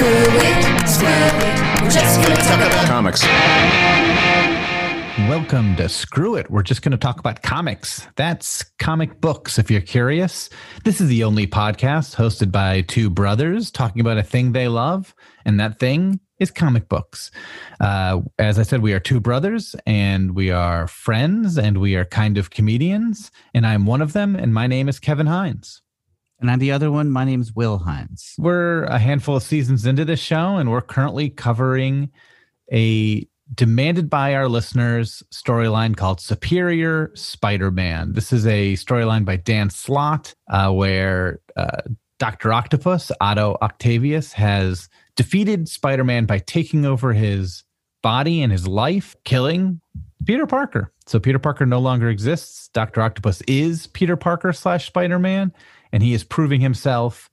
Screw it, screw it. We're just gonna talk about Comics. Welcome to Screw It. We're just going to talk about comics. That's comic books, if you're curious. This is the only podcast hosted by two brothers talking about a thing they love, and that thing is comic books. Uh, as I said, we are two brothers, and we are friends, and we are kind of comedians, and I'm one of them, and my name is Kevin Hines. And I'm the other one. My name's Will Hines. We're a handful of seasons into this show, and we're currently covering a demanded by our listeners storyline called Superior Spider Man. This is a storyline by Dan Slott, uh, where uh, Dr. Octopus, Otto Octavius, has defeated Spider Man by taking over his body and his life, killing Peter Parker. So Peter Parker no longer exists. Dr. Octopus is Peter Parker slash Spider Man, and he is proving himself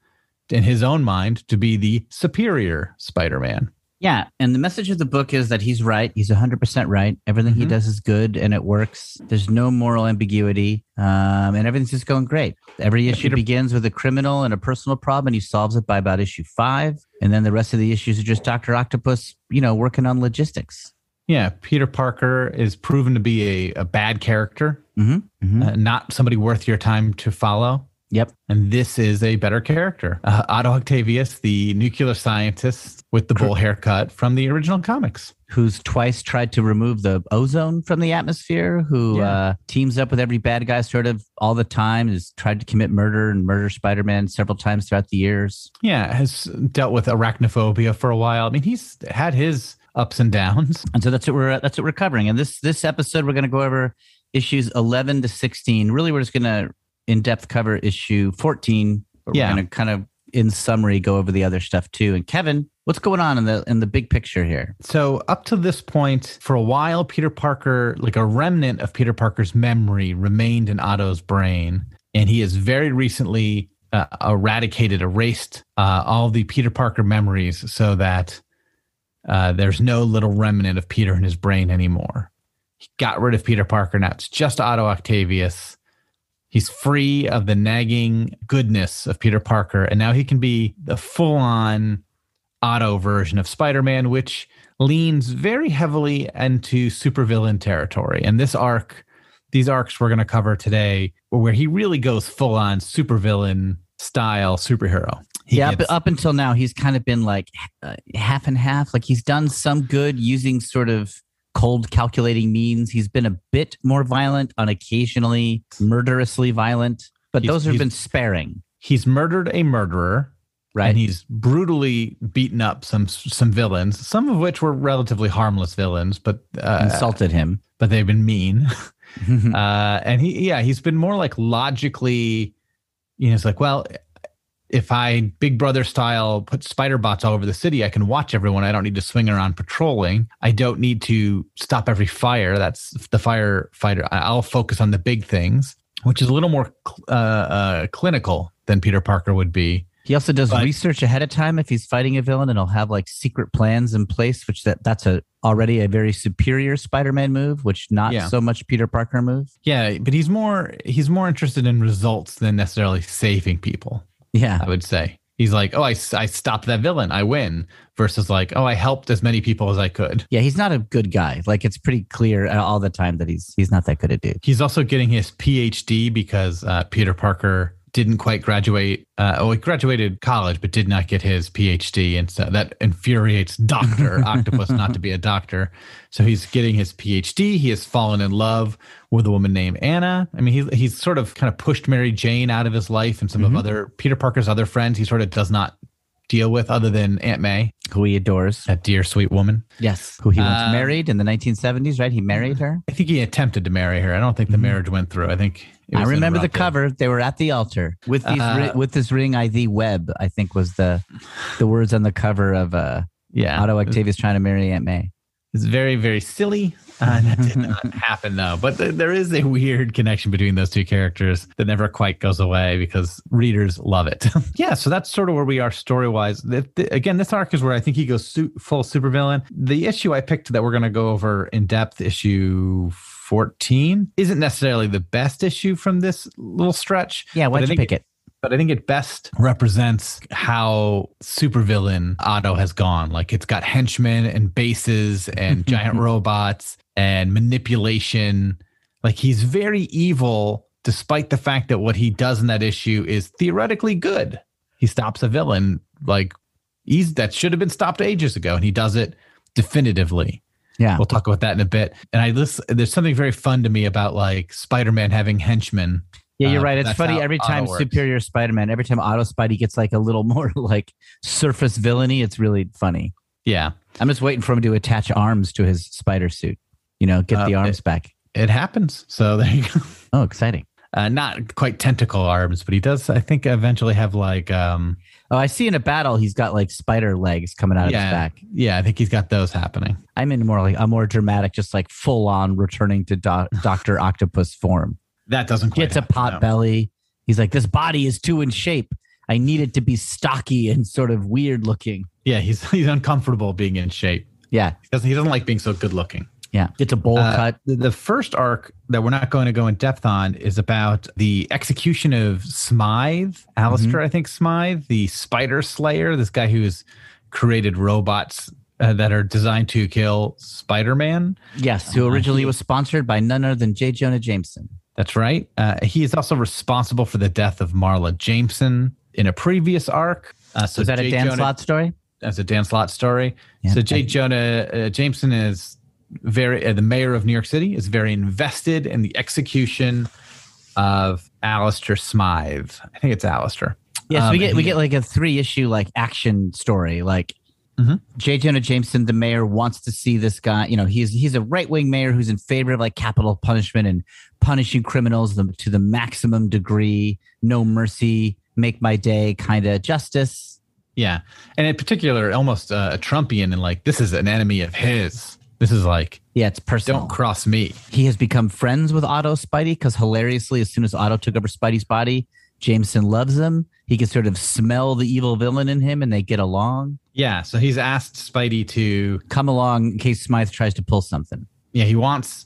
in his own mind to be the superior Spider Man. Yeah. And the message of the book is that he's right. He's 100% right. Everything he Mhm. does is good and it works. There's no moral ambiguity. Um, and everything's just going great. Every issue Peter- begins with a criminal and a personal problem, and he solves it by about issue five. And then the rest of the issues are just Dr. Octopus, you know, working on logistics. Yeah, Peter Parker is proven to be a, a bad character, Mm-hmm. uh, not somebody worth your time to follow. Yep. And this is a better character. Uh, Otto Octavius, the nuclear scientist with the bowl haircut from the original comics. Who's twice tried to remove the ozone from the atmosphere, who Yeah. uh, teams up with every bad guy sort of all the time, has tried to commit murder and murder Spider Man several times throughout the years. Yeah, has dealt with arachnophobia for a while. I mean, he's had his ups and downs. And so that's what we're that's what we're covering. And this this episode we're going to go over issues 11 to 16. Really we're just going to in depth cover issue 14. But Yeah. We're going to kind of in summary go over the other stuff too. And Kevin, what's going on in the in the big picture here? So up to this point, for a while, Peter Parker, like a remnant of Peter Parker's memory, remained in Otto's brain, and he has very recently uh, eradicated, erased uh, all the Peter Parker memories, so that uh, there's no little remnant of Peter in his brain anymore. He got rid of Peter Parker. Now it's just Otto Octavius. He's free of the nagging goodness of Peter Parker, and now he can be the full-on Otto version of Spider-Man, which leans very heavily into supervillain territory. And this arc, these arcs we're going to cover today, where he really goes full-on supervillain style superhero. He yeah, up, gets- up until now he's kind of been like uh, half and half. Like he's done some good using sort of cold calculating means. He's been a bit more violent on occasionally murderously violent, but He's- those have been sparing, he's murdered a murderer, right? and he's brutally beaten up some some villains, some of which were relatively harmless villains, but uh, insulted him. but they've been mean. uh, and he, yeah, he's been more like logically, you know, it's like, well, if I Big Brother style put spider bots all over the city, I can watch everyone. I don't need to swing around patrolling. I don't need to stop every fire. That's the firefighter. I'll focus on the big things, which is a little more uh, uh, clinical than Peter Parker would be. He also does But- research ahead of time if he's fighting a villain, and he'll have like secret plans in place, which that that's a already a very superior Spider-Man move, which not Yeah. so much Peter Parker move. Yeah, but he's more he's more interested in results than necessarily saving people. Yeah, I would say. He's like, oh, I, I stopped that villain. I win. Versus like, oh, I helped as many people as I could. yeah, he's not a good guy. Like it's pretty clear all the time that he's he's not that good a dude. He's also getting his PhD because uh, Peter Parker didn't quite graduate. Uh, oh, he graduated college, but did not get his PhD. And so that infuriates Dr. Octopus not to be a doctor. So he's getting his PhD. He has fallen in love with a woman named Anna. I mean, he, he's sort of kind of pushed Mary Jane out of his life and some of other Peter Parker's other friends he sort of does not deal with other than Aunt May, Who he adores. that dear sweet woman. Yes, who he once Um, married in the 1970s, right? He married her. I think he attempted to marry her. I don't think the marriage went through. I think it I remember the cover. They were at the altar with these Uh, ri- with this ring. I the web. I think was the the words on the cover of uh, Yeah, Otto Octavius trying to marry Aunt May. It's very, very silly. Uh, that did not happen though. But th- there is a weird connection between those two characters that never quite goes away because readers love it. yeah, so that's sort of where we are story wise. Again, this arc is where I think he goes su- full supervillain. The issue I picked that we're going to go over in depth, issue 14, isn't necessarily the best issue from this little stretch. Yeah, I why'd you pick it? But I think it best represents how supervillain Otto has gone. Like it's got henchmen and bases and giant robots and manipulation. Like he's very evil, despite the fact that what he does in that issue is theoretically good. He stops a villain like he's that should have been stopped ages ago, and he does it definitively. Yeah. We'll talk about that in a bit. And I listen, there's something very fun to me about like Spider-Man having henchmen. Yeah, you're Uh, right. It's funny how every time. Superior Spider-Man, every time Otto Spidey gets like a little more like surface villainy, it's really funny. Yeah, I'm just waiting for him to attach arms to his spider suit. You know, get Uh, the arms it- back. it happens. So there you go. Oh, exciting. Uh, not quite tentacle arms, but he does. I think eventually have like, um, Oh, I see in a battle he's got like spider legs coming out of his back. yeah. I think he's got those happening. I'm in more like a more dramatic, just like full on returning to Doctor Octopus form. That doesn't quite Gets a pot no. belly. He's like, this body is too in shape. I need it to be stocky and sort of weird looking. Yeah, he's he's uncomfortable being in shape. Yeah, He doesn't he doesn't like being so good looking. yeah. Gets a bowl Uh, cut. The, first arc that we're not going to go in depth on is about the execution of Smythe, Alistair, I think Smythe, the Spider Slayer, this guy who's created robots uh, that are designed to kill Spider Man. Yes, who uh, originally was sponsored by none other than J. Jonah Jameson. That's right. Uh, he is also responsible for the death of Marla Jameson in a previous arc. Uh, so is that J. a Dan Jonah- Slott story? That's a Dan Slott story. Yeah. so J. Jonah uh, Jameson is very uh, the mayor of New York City is very invested in the execution of Alistair Smythe. I think it's Alistair. Yes, Um, we get we get like a three issue like action story. Like Mhm. J. Jonah Jameson, the mayor, wants to see this guy. You know, he's he's a right wing mayor who's in favor of like capital punishment and punishing criminals to the maximum degree, no mercy, make my day kind of justice. Yeah, and in particular, almost uh, a Trumpian and like this is an enemy of his. This is like Yeah, it's personal. don't cross me. he has become friends with Otto Spidey because hilariously, as soon as Otto took over Spidey's body, Jameson loves him. He can sort of smell the evil villain in him, and they get along. Yeah, so he's asked Spidey to Come along in case Smythe tries to pull something. yeah, he wants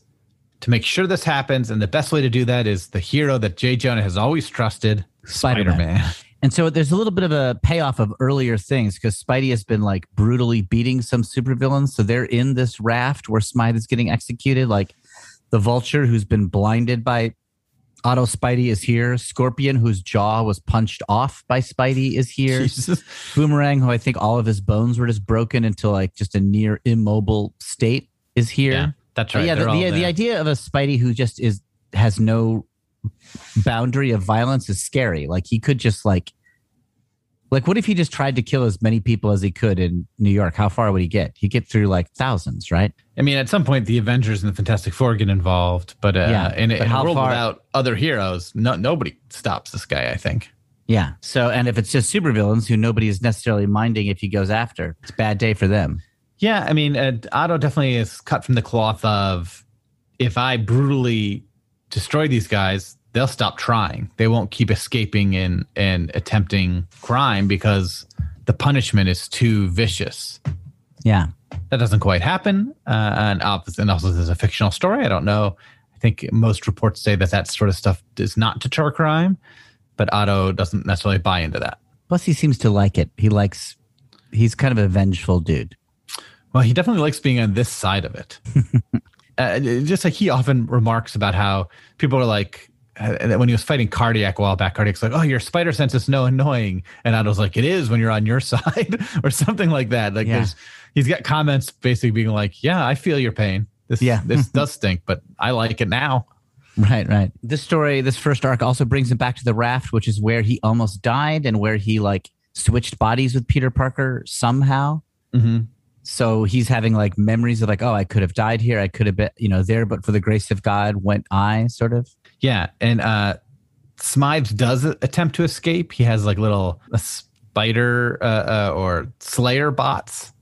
to make sure this happens, and the best way to do that is the hero that Jay Jonah has always trusted, Spider-Man. Spider-Man. And so there's a little bit of a payoff of earlier things because Spidey has been like brutally beating some supervillains. So they're in this raft where Smythe is getting executed. Like the vulture who's been blinded by Otto Spidey is here. Scorpion, whose jaw was punched off by Spidey, is here. Jesus. Boomerang, who I think all of his bones were just broken into like just a near immobile state, is here. Yeah, that's But right. yeah, the, They're the, the idea of a Spidey who just is has no boundary of violence is scary. Like he could just like like what if he just tried to kill as many people as he could in New York? How far would he get? He'd get through like thousands, right? I mean, at some point, the Avengers and the Fantastic Four get involved, but uh, Yeah, in, a- but in how a world far- without other heroes, no, nobody stops this guy. I think. Yeah. So and if it's just supervillains who nobody is necessarily minding if he goes after, it's a bad day for them. Yeah, I mean, uh, Otto definitely is cut from the cloth of if I brutally destroy these guys, they'll stop trying. They won't keep escaping and and attempting crime because the punishment is too vicious. Yeah. That doesn't quite happen, uh, and, obvi- and also there's a fictional story. I don't know. I think most reports say that that sort of stuff does not deter crime, but Otto doesn't necessarily buy into that. Plus he seems to like it. He likes he's kind of a vengeful dude. Well, he definitely likes being on this side of it. uh, just like he often remarks about how people are like, uh, when he was fighting Cardiac a while back, Cardiac's like, oh, your spider sense is no annoying. And Otto's like, it is when you're on your side or something like that. Like Yeah. there's, he's got comments basically being like, yeah, I feel your pain. This, Yeah. this does stink, but I like it now. Right, right. This story, this first arc also brings him back to the raft, which is where he almost died and where he like switched bodies with Peter Parker somehow. Mm-hmm. So he's having like memories of like, oh, I could have died here. I could have been, you know, there, but for the grace of God went I, sort of. Yeah, and uh Smythe does attempt to escape. He has like little uh, spider uh, uh, or slayer bots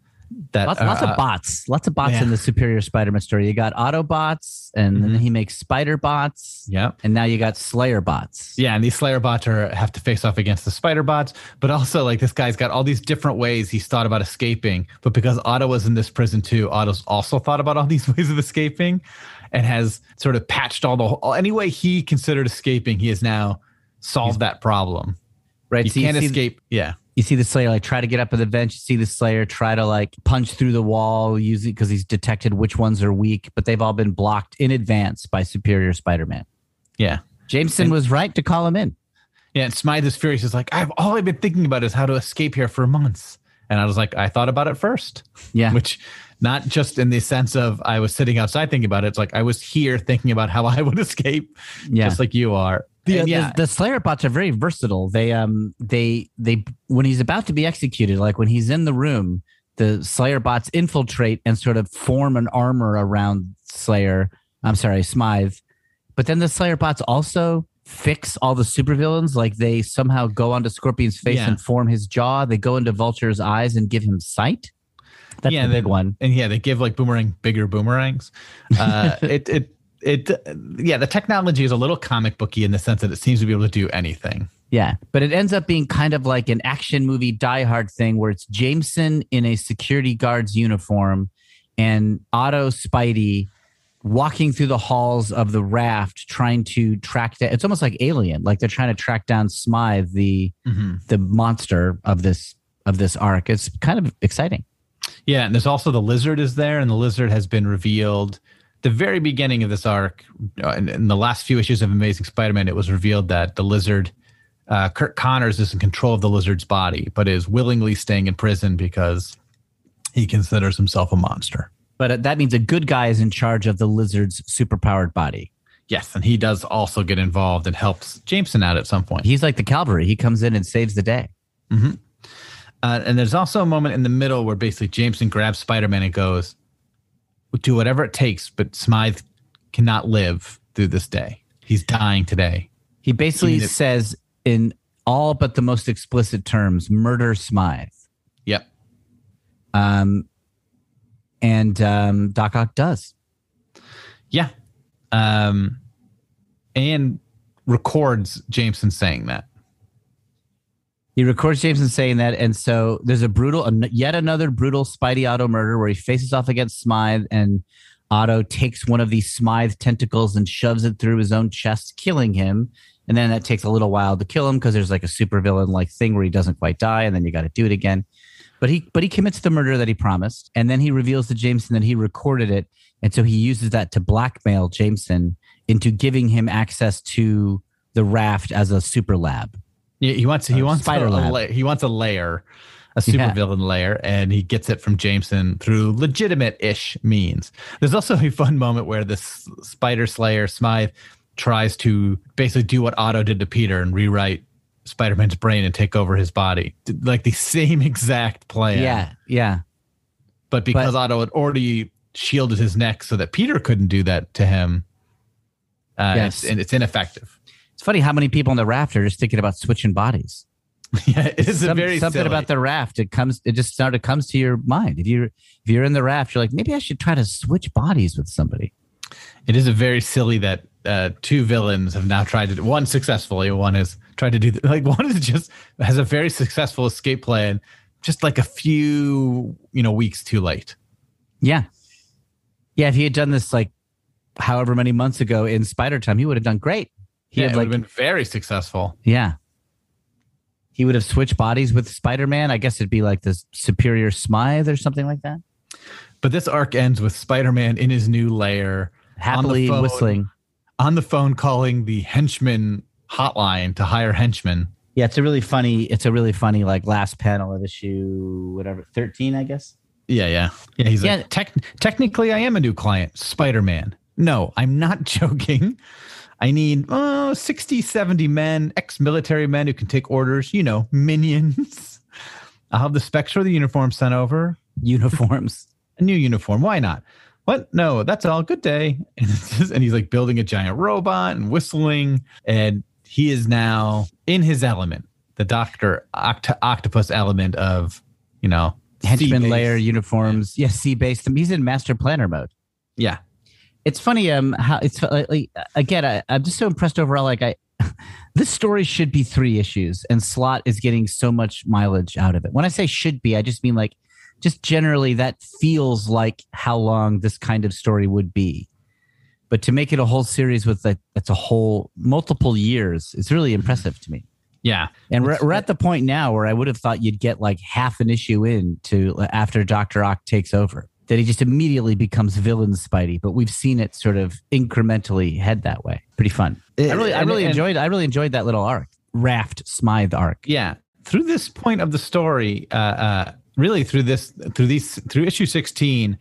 that Lots, lots uh, of bots, lots of bots yeah. in the Superior Spider-Man story. You got Autobots, and then Mhm. he makes Spider bots, Yep. and now you got Slayer bots. Yeah, and these Slayer bots are have to face off against the spider bots, but also like this guy's got all these different ways he's thought about escaping. But because Otto was in this prison too, Otto's also thought about all these ways of escaping, and has sort of patched all the any way he considered escaping. He has now solved that problem. right? You So can't see, escape. Yeah. You see the Slayer like try to get up on the bench. You see the Slayer try to like punch through the wall using because he's detected which ones are weak, but they've all been blocked in advance by Superior Spider-Man. Yeah. Jameson And- was right to call him in. Yeah. And Smythe is furious. He's like, I've all I've been thinking about is how to escape here for months. And I was like, I thought about it first. Yeah. Which not just in the sense of I was sitting outside thinking about it. It's like I was here thinking about how I would escape, Yeah. just like you are. The, the- yeah. the, Slayer bots are very versatile. They um they they when he's about to be executed, like when he's in the room, the Slayer bots infiltrate and sort of form an armor around Slayer. I'm sorry, Smythe. But then the Slayer bots also fix all the supervillains. Like they somehow go onto Scorpion's face Yeah. and form his jaw. They go into Vulture's eyes and give him sight. That's Yeah, the big they- one. and yeah, they give like boomerang bigger boomerangs. Uh, it it it yeah, the technology is a little comic booky in the sense that it seems to be able to do anything. Yeah, but it ends up being kind of like an action movie Die Hard thing where it's Jameson in a security guard's uniform and Otto Spidey walking through the halls of the raft trying to track down it's almost like alien like they're trying to track down Smythe the the monster of this of this arc it's kind of exciting Yeah, and there's also the lizard is there, and the lizard has been revealed. The very beginning of this arc, uh, in, in the last few issues of Amazing Spider-Man, it was revealed that the lizard, uh, Curt Connors, is in control of the lizard's body, but is willingly staying in prison because he considers himself a monster. but uh, that means a good guy is in charge of the lizard's superpowered body Yes, and he does also get involved and helps Jameson out at some point. he's like the cavalry he comes in and saves the day Uh, and there's also a moment in the middle where basically Jameson grabs Spider-Man and goes, "Do whatever it takes, but Smythe cannot live through this day. He's dying today." He basically if- says in all but the most explicit terms, murder Smythe. Yep. Um, and um, Doc Ock does. Yeah. Um, and records Jameson saying that. He records Jameson saying that, and so there's a brutal, yet another brutal Spidey Otto murder where he faces off against Smythe, and Otto takes one of these Smythe tentacles and shoves it through his own chest, killing him. And then that takes a little while to kill him because there's like a supervillain like thing where he doesn't quite die, and then you got to do it again. But he, but he commits the murder that he promised, and then he reveals to Jameson that he recorded it, and so he uses that to blackmail Jameson into giving him access to the raft as a super lab. Yeah, he wants he wants Spider a, la- he wants a layer, a Yeah. supervillain layer, and he gets it from Jameson through legitimate-ish means. There's also a fun moment where this Spider Slayer Smythe tries to basically do what Otto did to Peter and rewrite Spider-Man's brain and take over his body, like the same exact plan. yeah, yeah. but because But- Otto had already shielded his neck so that Peter couldn't do that to him, uh, Yes. it's, and it's ineffective. It's funny how many people on the raft are just thinking about switching bodies. yeah, it is a Some- very something silly. about the raft. It comes. It just sort of comes to your mind. If you're if you're in the raft, you're like, maybe I should try to switch bodies with somebody. It is a very silly that uh, two villains have now tried to one successfully. One has tried to do like one is just has a very successful escape plan, just like a few you know weeks too late. Yeah, yeah. If he had done this like however many months ago in Spider Time, he would have done great. He yeah, would like have been very successful. yeah. He would have switched bodies with Spider Man. I guess it'd be like the Superior Smythe or something like that. But this arc ends with Spider-Man in his new lair Happily phone. whistling. on the phone, calling the henchman hotline to hire henchmen. Yeah, it's a really funny. It's a really funny like last panel of issue whatever thirteen, I guess. Yeah, yeah, yeah. He's Yeah. like, Tec- technically, I am a new client, Spider Man. No, I'm not joking. I need oh, 60, 70 men, ex military men who can take orders, you know, minions. I'll have the specs for the uniform sent over. Uniforms. A new uniform. Why not? What? No, that's all. Good day. And, just- and he's like building a giant robot and whistling. And he is now in his element, the Doctor Oct- Octopus element of, you know, henchman layer uniforms. Yes, sea based. He's in master planner mode. Yeah. It's funny. Um, how it's like, like, again. I, I'm just so impressed overall. Like I, this story should be three issues, and Slott is getting so much mileage out of it. When I say should be, I just mean like, just generally that feels like how long this kind of story would be. But to make it a whole series with like that's a whole multiple years, it's really impressive to me. Yeah. And we're, we're at the point now where I would have thought you'd get like half an issue in to after Doctor Ock takes over. That he just immediately becomes villain Spidey, but we've seen it sort of incrementally head that way. Pretty fun. I really, I really and- enjoyed. I really enjoyed that little arc, Raft Smythe arc. Yeah. Through this point of the story, uh, uh, really through this, through these, through issue 16,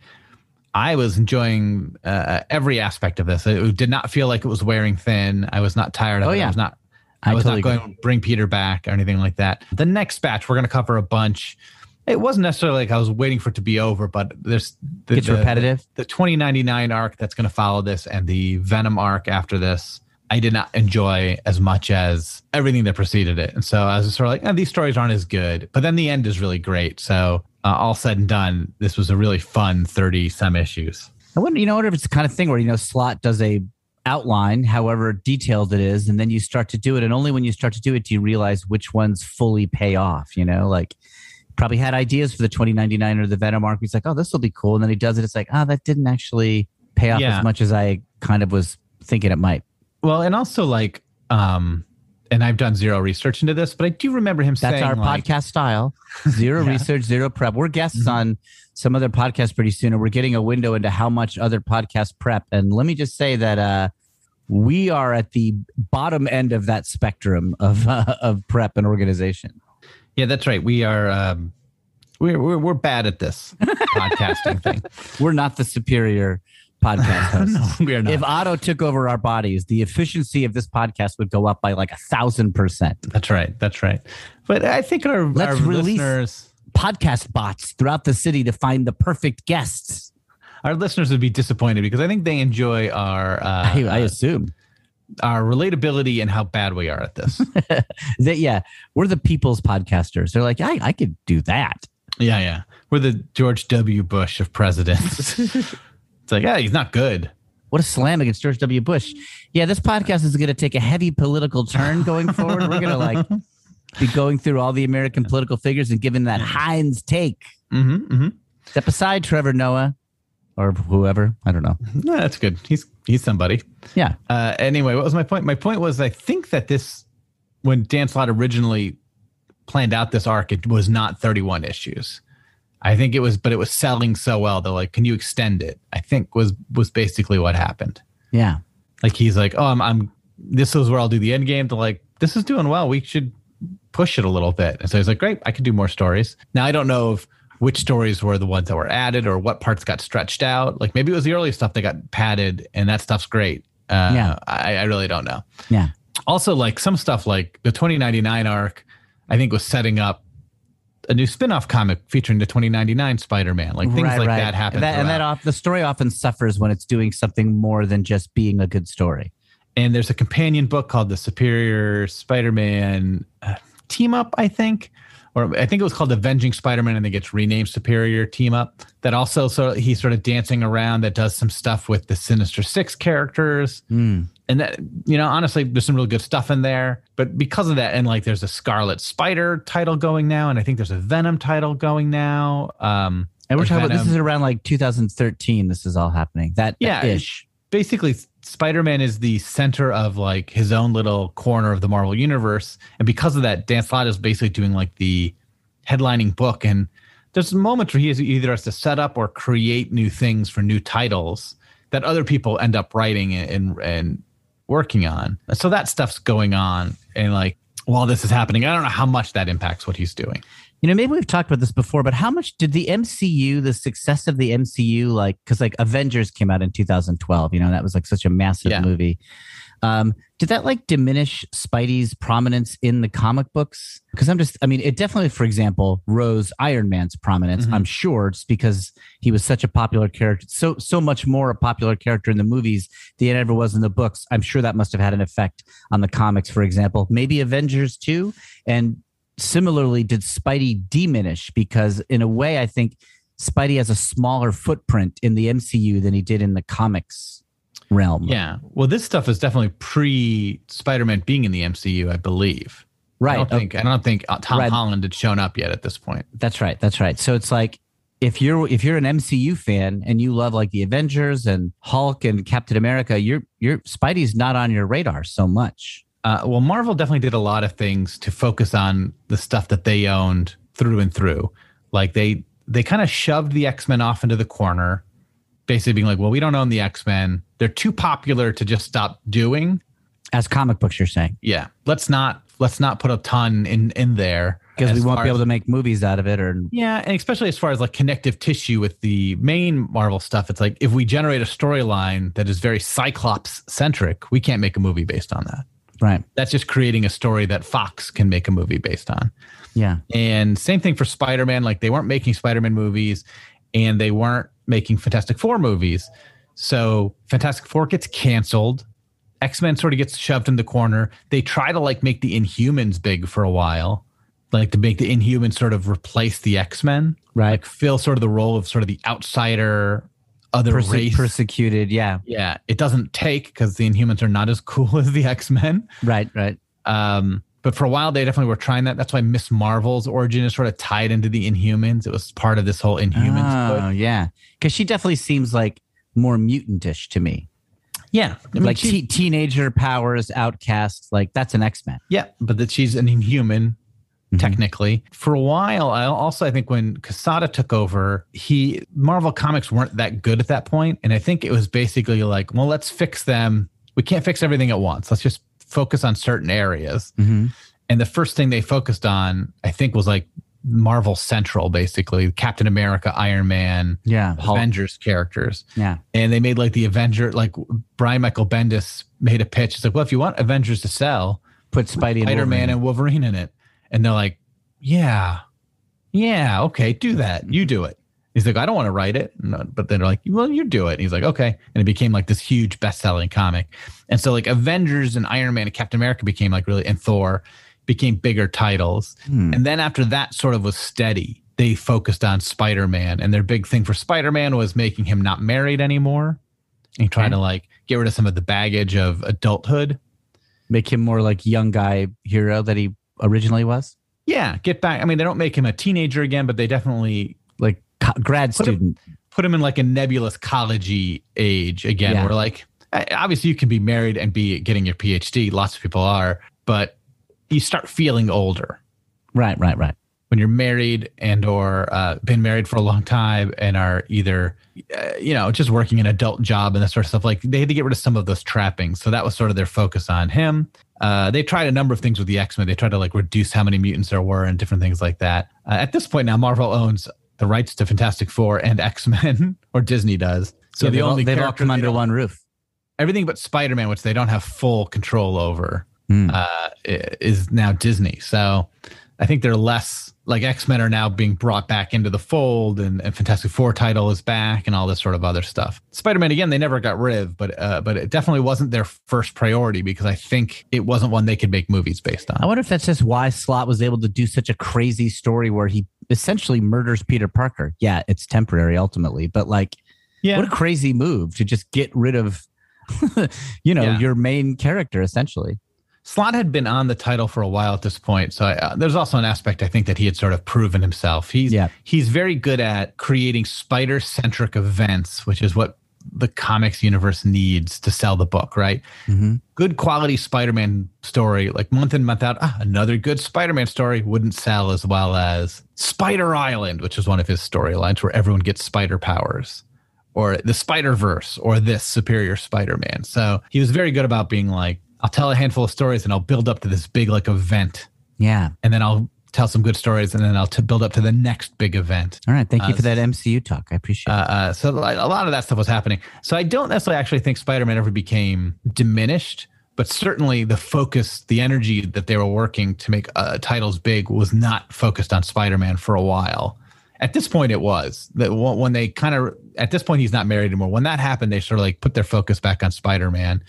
I was enjoying uh, every aspect of this. It did not feel like it was wearing thin. I was not tired of Oh, it. yeah. I was not. I, I was totally not going to bring Peter back or anything like that. The next batch, we're going to cover a bunch. It wasn't necessarily like I was waiting for it to be over, but there's the, Gets the- repetitive. The 2099 arc that's going to follow this and the Venom arc after this. I did not enjoy as much as everything that preceded it. And so I was sort of like, eh, these stories aren't as good. But then the end is really great. So uh, all said and done, this was a really fun 30 some issues. I wonder, you know, I wonder if it's the kind of thing where you know Slott does a outline, however detailed it is, and then you start to do it, and only when you start to do it do you realize which ones fully pay off. You know, like probably had ideas for the 2099 or the Venom arc. He's like, oh, this will be cool, and then he does it. It's like, oh, that didn't actually pay off Yeah. as much as I kind of was thinking it might. Well, and also like, um, and I've done zero research into this, but I do remember him saying, That's saying our like, podcast style. Zero Yeah. research, zero prep. We're guests Mhm. on some other podcasts pretty soon, and we're getting a window into how much other podcasts prep. And let me just say that uh, we are at the bottom end of that spectrum of uh, of prep and organization. Yeah, that's right. We are um, we're, we're we're bad at this podcasting thing. We're not the superior podcast hosts. no, we are not. If Otto took over our bodies, the efficiency of this podcast would go up by like a thousand percent. that's right. That's right. But I think our, Let's our release- listeners Podcast bots throughout the city to find the perfect guests. our listeners would be disappointed because I think they enjoy our uh, I, I assume our relatability and how bad we are at this. that yeah, we're the people's podcasters. They're like, I, I could do that. yeah, yeah. We're the George W. Bush of presidents. it's like, yeah, he's not good. What a slam against George W. Bush. Yeah, this podcast is going to take a heavy political turn going forward. We're going to like be going through all the American political figures and giving that Hines take. hmm hmm Step aside, Trevor Noah, or whoever. I don't know. No, that's good. He's he's somebody. Yeah. Uh, anyway, what was my point? My point was I think that this, when Dan Slott originally planned out this arc, it was not 31 issues. I think it was, but it was selling so well. They're like, "Can you extend it?" I think was was basically what happened. Yeah. Like he's like, "Oh, I'm, I'm this is where I'll do the end game." They're like, "This is doing well. We should push it a little bit." And so he's like, "Great, I can do more stories." Now I don't know if which stories were the ones that were added or what parts got stretched out. Like maybe it was the early stuff that got padded, and that stuff's great. Uh, Yeah. I, I really don't know. Yeah. Also, like some stuff like the 2099 arc, I think was setting up a new spin-off comic featuring the 2099 Spider-Man. Like things like that happen. That, and that off, the story often suffers when it's doing something more than just being a good story. and there's a companion book called the Superior Spider-Man uh, Team Up, I think, or I think it was called Avenging Spider-Man, and it gets renamed Superior Team Up. That also so he's sort of dancing around. That does some stuff with the Sinister Six characters, Hmm. and that you know honestly, there's some really good stuff in there. But because of that, and like there's a Scarlet Spider title going now, and I think there's a Venom title going now. Um, And we're talking about this is around like 2013. This is all happening. That Yeah, ish. basically Spider-Man is the center of like his own little corner of the Marvel universe, and because of that, Dan Slott is basically doing like the headlining book. And there's moments where he either has to set up or create new things for new titles that other people end up writing and, and working on. So that stuff's going on, and like while this is happening, I don't know how much that impacts what he's doing. You know, maybe we've talked about this before, but how much did the MCU, the success of the MCU, like, because like Avengers came out in 2012, you know, that was like such a massive Yeah. movie. Um, did that like diminish Spidey's prominence in the comic books? Because I'm just, I mean, it definitely, for example, rose Iron Man's prominence. Mhm. I'm sure it's because he was such a popular character, so so much more a popular character in the movies than it ever was in the books. I'm sure that must have had an effect on the comics, for example. Maybe Avengers too, and similarly did Spidey diminish because in a way I think Spidey has a smaller footprint in the MCU than he did in the comics realm. Yeah, well, this stuff is definitely pre Spider-Man being in the MCU, I believe. Right. I Right. don't oh. think I don't think uh, Tom Right. Holland had shown up yet at this point. That's right. That's right. So it's like if you're if you're an MCU fan and you love like the Avengers and Hulk and Captain America, you're you're Spidey's not on your radar so much. Uh, well, Marvel definitely did a lot of things to focus on the stuff that they owned through and through. Like they they kind of shoved the X Men off into the corner, basically being like, "Well, we don't own the X Men. They're too popular to just stop doing. As comic books, you're saying Yeah, let's not let's not put a ton in in there because we won't be able as- to make movies out of it, or Yeah, and especially as far as like connective tissue with the main Marvel stuff, it's like if we generate a storyline that is very Cyclops centric, we can't make a movie based on that. Right? That's just creating a story that Fox can make a movie based on. Yeah, And same thing for Spider Man. Like they weren't making Spider Man movies and they weren't making Fantastic Four movies. So Fantastic Four gets canceled. X Men sort of gets shoved in the corner. They try to like make the Inhumans big for a while, like to make the Inhumans sort of replace the X Men, right. like fill sort of the role of sort of the outsider, other Perse- race. persecuted. Yeah, yeah, it doesn't take because the Inhumans are not as cool as the X Men. right, right. Um, but for a while, they definitely were trying that. That's why Ms. Marvel's origin is sort of tied into the Inhumans. It was part of this whole Inhumans. Oh, push. yeah, because she definitely seems like more mutantish to me. yeah, I mean, like she- te- teenager powers, outcast. Like that's an X Men. yeah, but that she's an Inhuman Mhm. technically. For a while, I also I think when Quesada took over, he Marvel comics weren't that good at that point, and I think it was basically like, well, let's fix them. We can't fix everything at once. Let's just focus on certain areas. Mm-hmm. And the first thing they focused on, I think, was like Marvel Central, basically Captain America, Iron Man, Yeah, Hulk. Avengers characters. Yeah, And they made like the Avenger, like Brian Michael Bendis made a pitch. It's like, well, if you want Avengers to sell, put Spidey Spider Man and Wolverine in it. And they're like, yeah, yeah, okay, do that. You do it. He's like, I don't want to write it. No, but then they're like, well, you do it. And he's like, okay. And it became like this huge best selling comic. And so, like, Avengers and Iron Man and Captain America became like really, and Thor became bigger titles. Hmm. And then after that sort of was steady, they focused on Spider Man. And their big thing for Spider Man was making him not married anymore and trying Okay. to like get rid of some of the baggage of adulthood. make him more like young guy hero that he originally was, Yeah, get back. I mean, they don't make him a teenager again, but they definitely like co- grad Put him- student. put him in like a nebulous collegey age again, Yeah. where like obviously you can be married and be getting your PhD. Lots of people are, but you start feeling older Right, right, right. when you're married and or uh, been married for a long time and are either uh, you know just working an adult job and that sort of stuff like they had to get rid of some of those trappings so that was sort of their focus on him uh, they tried a number of things with the x-men they tried to like reduce how many mutants there were and different things like that uh, at this point now marvel owns the rights to fantastic four and x-men or disney does so Yeah, the they've all- only they've all come under one roof. everything but spider-man which they don't have full control over Hmm. uh, is now Disney. So I think they're less like X Men are now being brought back into the fold, and, and Fantastic Four title is back, and all this sort of other stuff. Spider Man again, they never got rid of, but uh, but it definitely wasn't their first priority because I think it wasn't one they could make movies based on. I wonder if that's just why Slott was able to do such a crazy story where he essentially murders Peter Parker. Yeah, it's temporary ultimately, but like, Yeah, what a crazy move to just get rid of, you know, Yeah. your main character essentially. Slott had been on the title for a while at this point, so I, uh, there's also an aspect I think that he had sort of proven himself. He's Yeah. he's very good at creating spider centric events, which is what the comics universe needs to sell the book, right? Mm-hmm. Good quality Spider-Man story, like month in month out. Ah, another good Spider-Man story wouldn't sell as well as Spider Island, which is one of his storylines where everyone gets spider powers, or the Spider Verse, or this Superior Spider-Man. So he was very good about being like, I'll tell a handful of stories and I'll build up to this big like event, Yeah. and then I'll tell some good stories, and then I'll t- build up to the next big event. All right. Thank you Uh, for that MCU talk. I appreciate Uh, it. uh, so like, a lot of that stuff was happening. So I don't necessarily actually think Spider-Man ever became diminished, but certainly the focus, the energy that they were working to make uh, titles big was not focused on Spider-Man for a while. At this point, it was that when when they kind of at this point he's not married anymore. When that happened, they sort of like put their focus back on Spider-Man.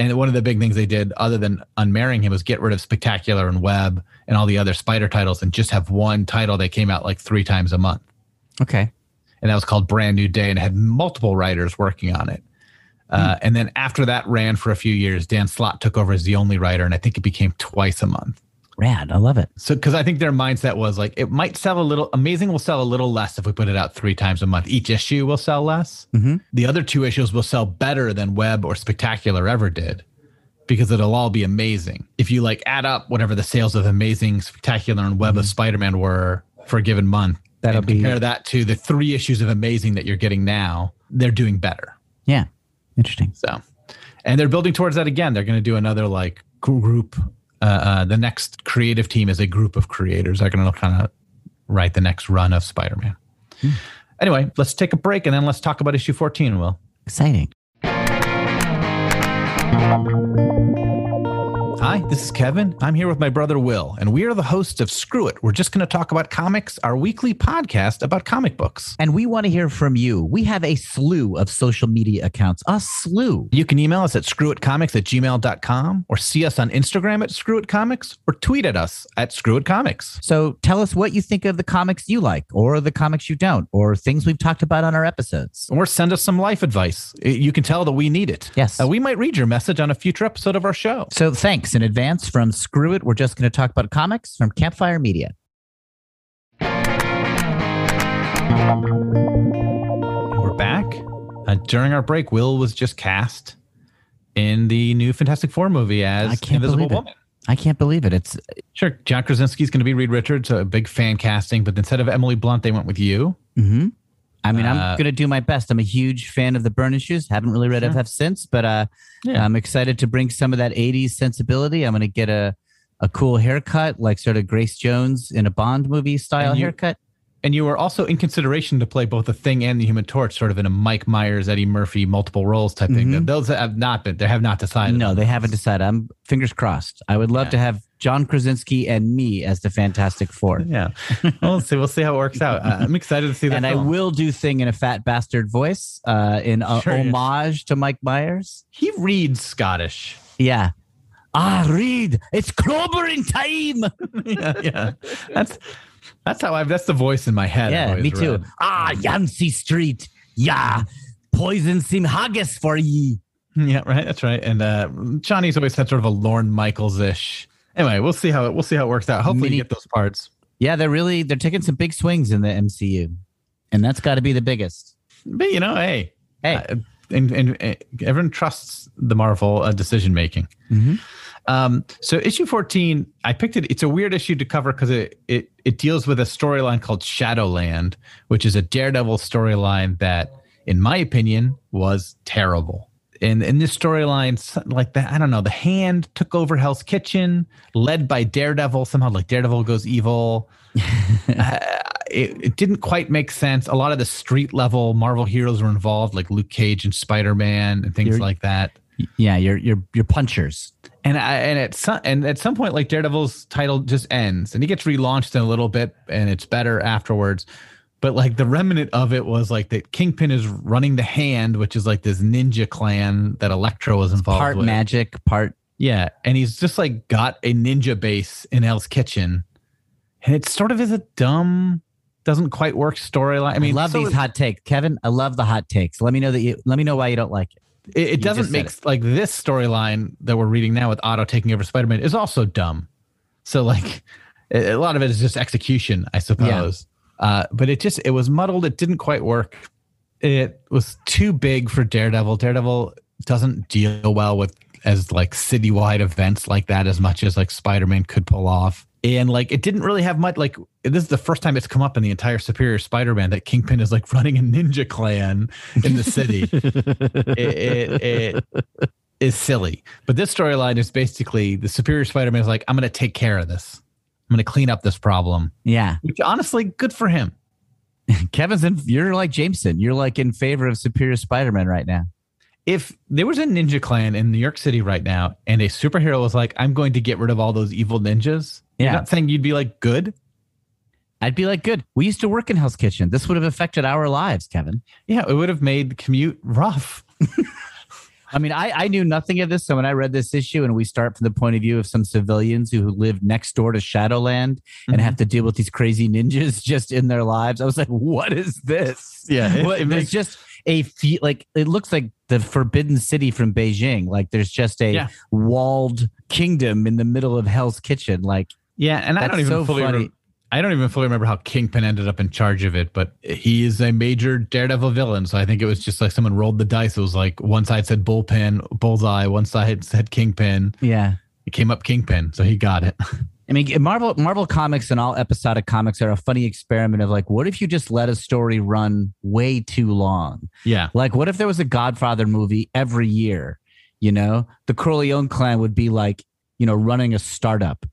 And one of the big things they did, other than unmarrying him, was get rid of Spectacular and Web and all the other Spider titles, and just have one title that came out like three times a month Okay. and that was called Brand New Day, and had multiple writers working on it. Uh, Hmm. And then after that ran for a few years, Dan Slott took over as the only writer, and I think it became twice a month. Rad. I love it. So, because I think their mindset was like, it might sell a little. Amazing will sell a little less if we put it out three times a month. Each issue will sell less. Mhm. The other two issues will sell better than Web or Spectacular ever did. because it'll all be amazing. If you like add up whatever the sales of Amazing, Spectacular, and Web of Spider-Man were for a given month, That'll and be- compare that to the three issues of Amazing that you're getting now, they're doing better. Yeah. Interesting. So, and they're building towards that again. They're going to do another like group. Uh, uh, the next creative team is a group of creators. They're going to kind of write the next run of Spider-Man. Anyway, let's take a break and then let's talk about issue 14, Will. Exciting. Hi, this is Kevin. I'm here with my brother Will, and we are the hosts of Screw It. We're just going to talk about comics, our weekly podcast about comic books. And we want to hear from you. We have a slew of social media accounts, a slew. You can email us at screwitcomics at gmail.com or see us on Instagram at screwitcomics or tweet at us at screwitcomics. So tell us what you think of the comics you like, or the comics you don't, or things we've talked about on our episodes. Or send us some life advice. You can tell that we need it. Yes. Uh, we might read your message on a future episode of our show. So thanks in advance from Screw It. We're just going to talk about comics from Campfire Media. We're back. Uh, during our break, Will was just cast in the new Fantastic Four movie I as can't Invisible. Woman. I can't believe it. It's Sure, John Krasinski's going to be Reed Richards, a big fan casting, but instead of Emily Blunt, they went with you. hmm I mean, Uh, I'm going to do my best. I'm a huge fan of the Byrne issues. Haven't really read Sure. FF since, but uh, Yeah. I'm excited to bring some of that 80s sensibility. I'm going to get a, a cool haircut, like sort of Grace Jones in a Bond movie style And you- haircut. And you were also in consideration to play both the Thing and the Human Torch, sort of in a Mike Myers, Eddie Murphy, multiple roles type thing. Mhm. Those have not been, they have not decided. No, they haven't decided. I'm fingers crossed. I would love Yeah. to have John Krasinski and me as the Fantastic Four. Yeah, well, see. We'll see how it works out. Uh, I'm excited to see that. and I will do thing in a fat bastard voice uh, in a Sure, homage to Mike Myers. He reads Scottish. Yeah. Ah, read it's clobbering time. yeah, yeah. That's that's how I. That's the voice in my head. Yeah, me too. read. Ah, Yancey Street. Yeah. Poison some haggis for ye. Yeah, right. That's right. And uh, Johnny's always had sort of a Lorne Michaels ish. Anyway, we'll see how it we'll see how it works out. Hopefully, Mini- you get those parts. Yeah, they're really they're taking some big swings in the MCU. And that's got to be the biggest. But you know, hey, Hey. uh, and, and, and everyone trusts the Marvel uh, decision making. Mhm. Um, so issue 14, I picked it. It's a weird issue to cover because it, it it deals with a storyline called Shadowland, which is a Daredevil storyline that, in my opinion, was terrible. And in this storyline, like that, I don't know, the hand took over Hell's Kitchen, led by Daredevil. Somehow, like Daredevil goes evil. Uh, it, it didn't quite make sense. A lot of the street level Marvel heroes were involved, like Luke Cage and Spider Man and things You're- like that Yeah, you're you're you're punchers. and I, and at some and at some point like Daredevil's title just ends and he gets relaunched in a little bit and it's better afterwards but like the remnant of it was like that Kingpin is running the hand which is like this ninja clan that Electro was involved Part with magic, part yeah and he's just like got a ninja base in Hell's Kitchen and it sort of is a dumb doesn't quite work storyline I I mean love so these hot takes. Kevin, I love the hot takes. Let me know that you let me know why you don't like it. it, it doesn't make like this storyline that we're reading now with Otto taking over Spider-Man is also dumb. So like a a lot of it is just execution, I suppose. Uh, but it just it was muddled. It didn't quite work. It was too big for Daredevil. Daredevil doesn't deal well with as like citywide events like that as much as like Spider-Man could pull off. And like it didn't really have much like this is the first time it's come up in the entire Superior Spider-Man that Kingpin is like running a ninja clan in the city it, it, it is silly. But this storyline is basically the superior Spider-Man is like, I'm going to take care of this. I'm going to clean up this problem. Yeah. Which honestly, good for him. Kevin's in you're like Jameson. You're like in favor of Superior Spider-Man right now. If there was a ninja clan in New York City right now, and a superhero was like, I'm going to get rid of all those evil ninjas, Yeah. you're not saying you'd be like, good. I'd be like, good. We used to work in Hell's Kitchen. This would have affected our lives, Kevin. Yeah, it would have made the commute rough. I mean, I, I knew nothing of this. So when I read this issue and we start from the point of view of some civilians who live next door to Shadowland and Mhm. have to deal with these crazy ninjas just in their lives, I was like, what is this? Yeah, it- What- it makes- just a fe- like it looks like the Forbidden City from Beijing. Like there's just a Yeah. walled kingdom in the middle of Hell's Kitchen. Like Yeah, and I don't even so fully. funny. Re- I don't even fully remember how Kingpin ended up in charge of it, but he is a major Daredevil villain. So I think it was just like someone rolled the dice. It was like one side said bullpen, bullseye, one side said Kingpin. Yeah. It came up Kingpin, so he got it. I mean, Marvel Marvel comics and all episodic comics are a funny experiment of like, what if you just let a story run way too long? Yeah. Like, what if there was a Godfather movie every year? You know, the Corleone clan would be like, you know, running a startup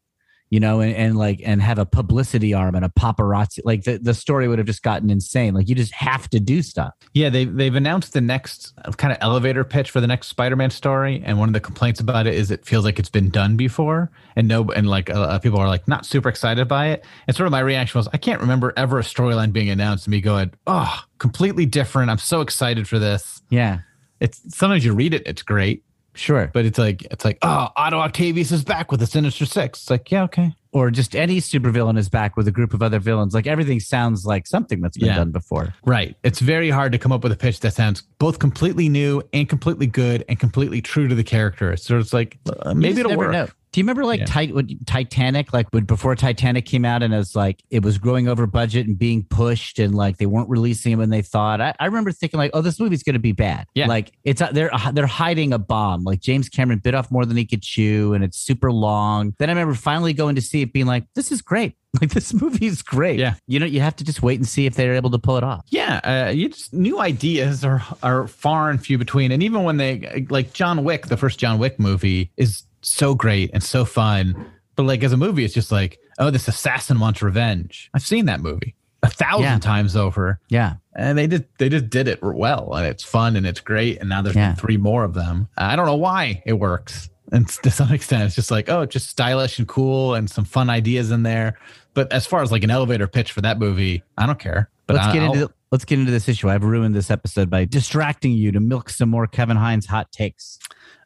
you know, and, and like and have a publicity arm and a paparazzi. Like the, the story would have just gotten insane. Like you just have to do stuff. Yeah, they they've announced the next kind of elevator pitch for the next Spider-Man story, and one of the complaints about it is it feels like it's been done before, and no, and like uh, people are like not super excited by it. And sort of my reaction was, I can't remember ever a storyline being announced and me going, oh, completely different. I'm so excited for this. Yeah, it's sometimes you read it, it's great. Sure. But it's like it's like, oh, Otto Octavius is back with the Sinister Six. It's like, yeah, okay. Or just any supervillain is back with a group of other villains. Like everything sounds like something that's been Yeah. done before. Right. It's very hard to come up with a pitch that sounds both completely new and completely good and completely true to the character. So it's like uh, maybe it'll work. know. Do you remember like Yeah. Tit- Titanic? Like before Titanic came out and it was like it was growing over budget and being pushed and like they weren't releasing it when they thought. I, I remember thinking like, oh, this movie's going to be bad. Yeah. Like it's uh, they're they're hiding a bomb. Like James Cameron bit off more than he could chew and it's super long. Then I remember finally going to see it, being like, this is great. Like this movie is great. Yeah. You know, you have to just wait and see if they're able to pull it off. Yeah, uh, you just new ideas are are far and few between, and even when they like John Wick, the first John Wick movie is so great and so fun, but like as a movie, it's just like, oh, this assassin wants revenge. I've seen that movie a thousand Yeah. times over, Yeah. and they just they just did it well, and it's fun and it's great, and now there's Yeah. been three more of them. I don't know why it works. And to some extent, it's just like, oh, just stylish and cool and some fun ideas in there. But as far as like an elevator pitch for that movie, I don't care. But let's I- get into the, let's get into this issue. I've ruined this episode by distracting you to milk some more Kevin Hines hot takes.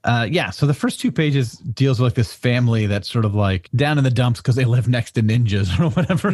Uh, yeah. So the first two pages deals with like this family that's sort of like down in the dumps because they live next to ninjas or whatever.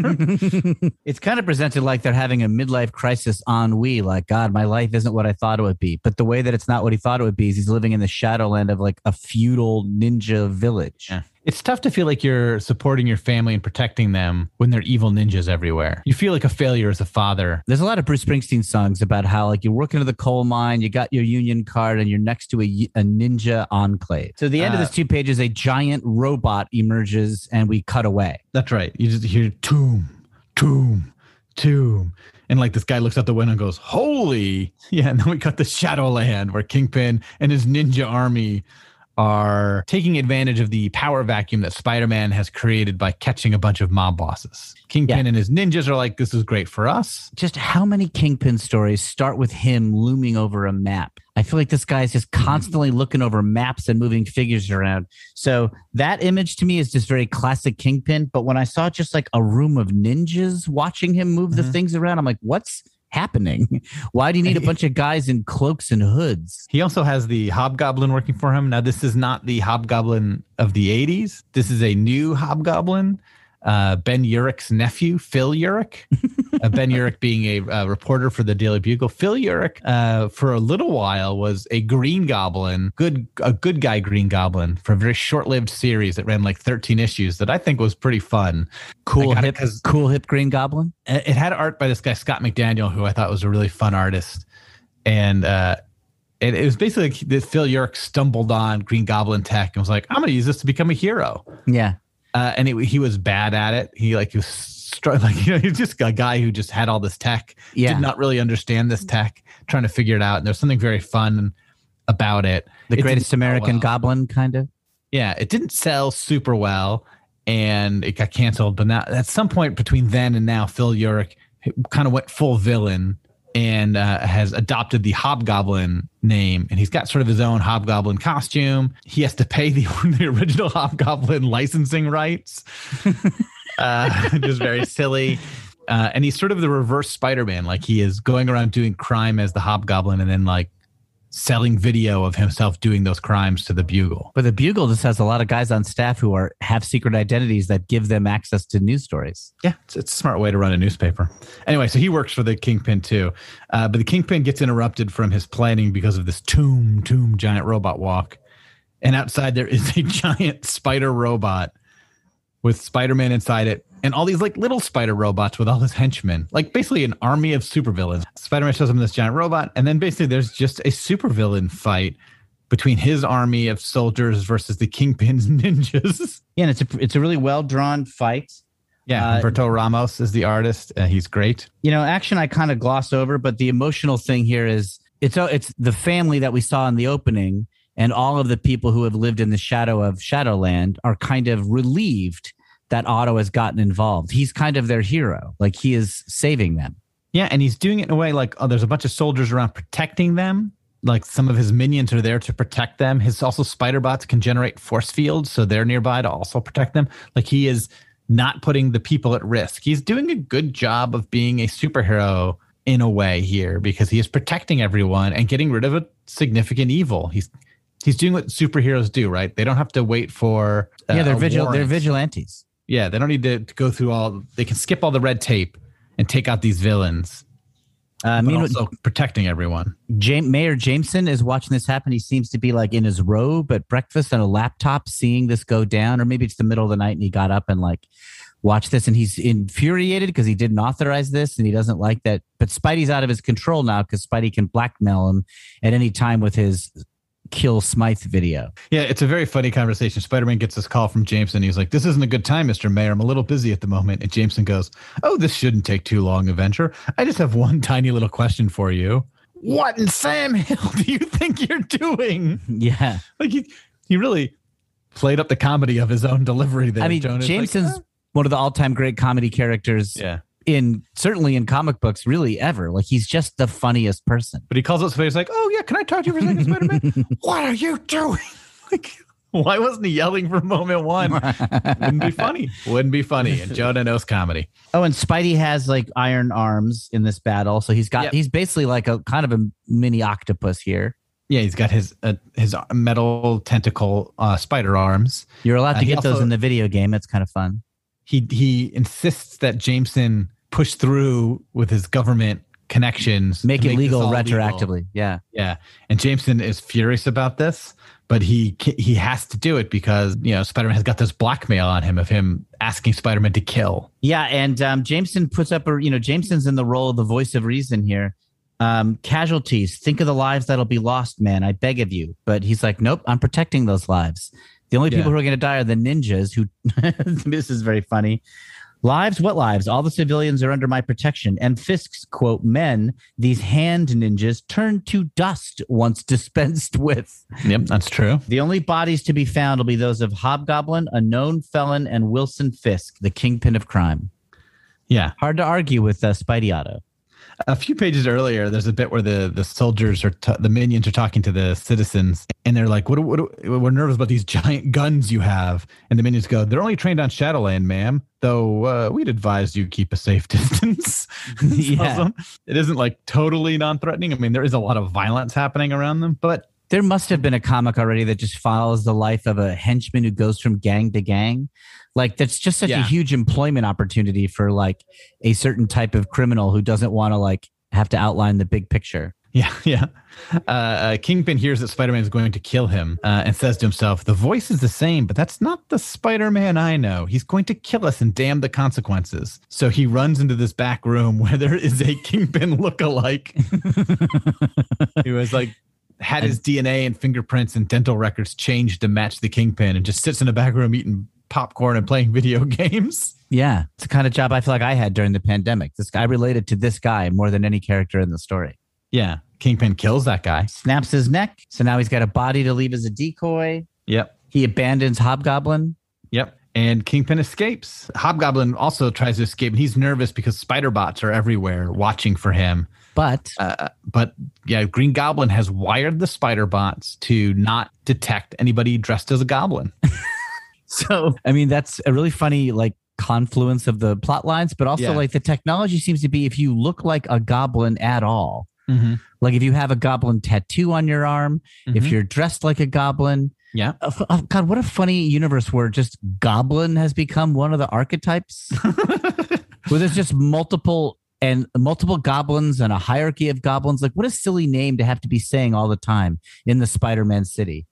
it's kind of presented like they're having a midlife crisis ennui, like, God, my life isn't what I thought it would be. But the way that it's not what he thought it would be is he's living in the shadowland of like a feudal ninja village. Yeah. It's tough to feel like you're supporting your family and protecting them when they're evil ninjas everywhere. You feel like a failure as a father. There's a lot of Bruce Springsteen songs about how like you work into the coal mine, you got your union card, and you're next to a, a ninja enclave. So at the end of Uh, this two pages, a giant robot emerges, and we cut away. That's right. You just hear tomb, tomb, tomb. And like this guy looks out the window and goes, Holy. Yeah. And then we cut the Shadowland where Kingpin and his ninja army are taking advantage of the power vacuum that Spider Man has created by catching a bunch of mob bosses. Kingpin Yeah. and his ninjas are like, This is great for us. Just how many Kingpin stories start with him looming over a map? I feel like this guy's just constantly looking over maps and moving figures around. So that image to me is just very classic Kingpin. But when I saw just like a room of ninjas watching him move the Mhm. things around, I'm like, what's happening? Why do you need a bunch of guys in cloaks and hoods? He also has the Hobgoblin working for him. Now, this is not the Hobgoblin of the 80s. This is a new Hobgoblin, uh, Ben Urich's nephew, Phil Urich. uh, ben Urich being a uh, reporter for the Daily Bugle. Phil Urich, uh, for a little while, was a Green Goblin, good a good guy Green Goblin for a very short-lived series that ran like 13 issues that I think was pretty fun. Cool it cool hip Green Goblin. it had art by this guy Scott McDaniel, who I thought was a really fun artist, and uh, it, it was basically like that Phil Urich stumbled on Green Goblin tech and was like, "I'm going to use this to become a hero," Yeah. Uh, and it, he was bad at it. He like he was str- like you know he's just a guy who just had all this tech, Yeah. did not really understand this tech, trying to figure it out. And there's something very fun about it. The It greatest American well. goblin, kind of. Yeah, it didn't sell super well and it got canceled. But now, at some point between then and now, Phil Urich kind of went full villain and uh, has adopted the Hobgoblin name. And he's got sort of his own Hobgoblin costume. He has to pay the, the original Hobgoblin licensing rights, uh, just very silly. Uh, and he's sort of the reverse Spider-Man. Like he is going around doing crime as the Hobgoblin, and then like selling video of himself doing those crimes to the Bugle. But the Bugle just has a lot of guys on staff who are have secret identities that give them access to news stories. Yeah, it's, it's a smart way to run a newspaper. Anyway, so he works for the Kingpin too. Uh, but the Kingpin gets interrupted from his planning because of this tomb, tomb giant robot walk. And outside there is a giant spider robot with Spider Man inside it and all these like little spider robots with all his henchmen, like basically an army of supervillains. Spider Man shows him this giant robot, and then basically there's just a supervillain fight between his army of soldiers versus the Kingpin's ninjas. Yeah, and it's a it's a really well drawn fight. Yeah, Uh, Humberto Ramos is the artist. Uh, he's great. You know, action I kind of gloss over, but the emotional thing here is it's uh, it's the family that we saw in the opening, and all of the people who have lived in the shadow of Shadowland are kind of relieved that Otto has gotten involved. He's kind of their hero, like he is saving them. Yeah, and he's doing it in a way like oh, there's a bunch of soldiers around protecting them. Like some of his minions are there to protect them. His also spider bots can generate force fields, so they're nearby to also protect them. Like he is not putting the people at risk. He's doing a good job of being a superhero in a way here because he is protecting everyone and getting rid of a significant evil. He's he's doing what superheroes do, right? They don't have to wait for uh, yeah, they're vigil they're vigilantes. Yeah, they don't need to, to go through all. They can skip all the red tape and take out these villains. Uh, But meanwhile, also protecting everyone. Jam- Mayor Jameson is watching this happen. He seems to be like in his robe at breakfast on a laptop, seeing this go down, or maybe it's the middle of the night and he got up and like watched this and he's infuriated because he didn't authorize this and he doesn't like that. But Spidey's out of his control now because Spidey can blackmail him at any time with his kill Smythe video. Yeah, it's a very funny conversation. Spider Man gets this call from Jameson. He's like, This isn't a good time, Mr. Mayor. I'm a little busy at the moment. And Jameson goes, Oh, this shouldn't take too long, Avenger. I just have one tiny little question for you. What in Sam Hill do you think you're doing? Yeah. Like, he, he really played up the comedy of his own delivery there. I mean, Jonah. It's like, Jameson's one of the all time great comedy characters yeah. In certainly in comic books, really ever. Like he's just the funniest person. But he calls up Spider. He's like, "Oh yeah, can I talk to you for a second, Spider Man? what are you doing? like, why wasn't he yelling for moment one? Wouldn't be funny. Wouldn't be funny. And Jonah knows comedy. Oh, and Spidey has like iron arms in this battle, so he's got Yep. he's basically like a kind of a mini octopus here. Yeah, he's got his uh, his metal tentacle uh, spider arms. You're allowed Uh, to get those in the video game. It's kind of fun. He he insists that Jameson push through with his government connections, Make it this legal retroactively. Yeah. Yeah, and Jameson is furious about this, but he he has to do it because you know Spider Man has got this blackmail on him of him asking Spider Man to kill. Yeah, and um, Jameson puts up a you know Jameson's in the role of the voice of reason here. Um, casualties, think of the lives that'll be lost, man. I beg of you. But he's like, nope, I'm protecting those lives. The only Yeah. people who are going to die are the ninjas. Who this is very funny. Lives? What lives? All the civilians are under my protection. And Fisk's quote, men, these hand ninjas turn to dust once dispensed with. Yep, that's true. The only bodies to be found will be those of Hobgoblin, a known felon, and Wilson Fisk, the kingpin of crime. Yeah, Hard to argue with uh, Spidey Otto. A few pages earlier, there's a bit where the the soldiers are t- the minions are talking to the citizens, and they're like, "What? What? We're nervous about these giant guns you have." And the minions go, "They're only trained on Shadowland, ma'am. Though uh, we'd advise you keep a safe distance." Yeah. So, it isn't like totally non-threatening. I mean, there is a lot of violence happening around them, but There must have been a comic already that just follows the life of a henchman who goes from gang to gang. Like that's just such a huge employment opportunity for like a certain type of criminal who doesn't want to like have to outline the big picture. Yeah, yeah. Uh, uh, Kingpin hears that Spider Man is going to kill him uh, and says to himself, The voice is the same, but that's not the Spider Man I know. He's going to kill us and damn the consequences. So he runs into this back room where there is a Kingpin look-alike who has like had his DNA and fingerprints and dental records changed to match the Kingpin and just sits in a back room eating popcorn and playing video games. Yeah, it's the kind of job I feel like I had during the pandemic. This guy related to this guy more than any character in the story. Yeah, Kingpin kills that guy. Snaps his neck, so now he's got a body to leave as a decoy. Yep. He abandons Hobgoblin. Yep. And Kingpin escapes. Hobgoblin also tries to escape, and he's nervous because spider bots are everywhere watching for him. But Uh, but yeah, Green Goblin has wired the spider bots to not detect anybody dressed as a goblin. so I mean that's a really funny like confluence of the plot lines, but also Yeah. like the technology seems to be if you look like a goblin at all, like if you have a goblin tattoo on your arm, if Mhm. you're dressed like a goblin. Yeah. Uh, oh, God, what a funny universe where just goblin has become one of the archetypes. where there's just multiple and multiple goblins and a hierarchy of goblins. Like, what a silly name to have to be saying all the time in the Spider-Man city.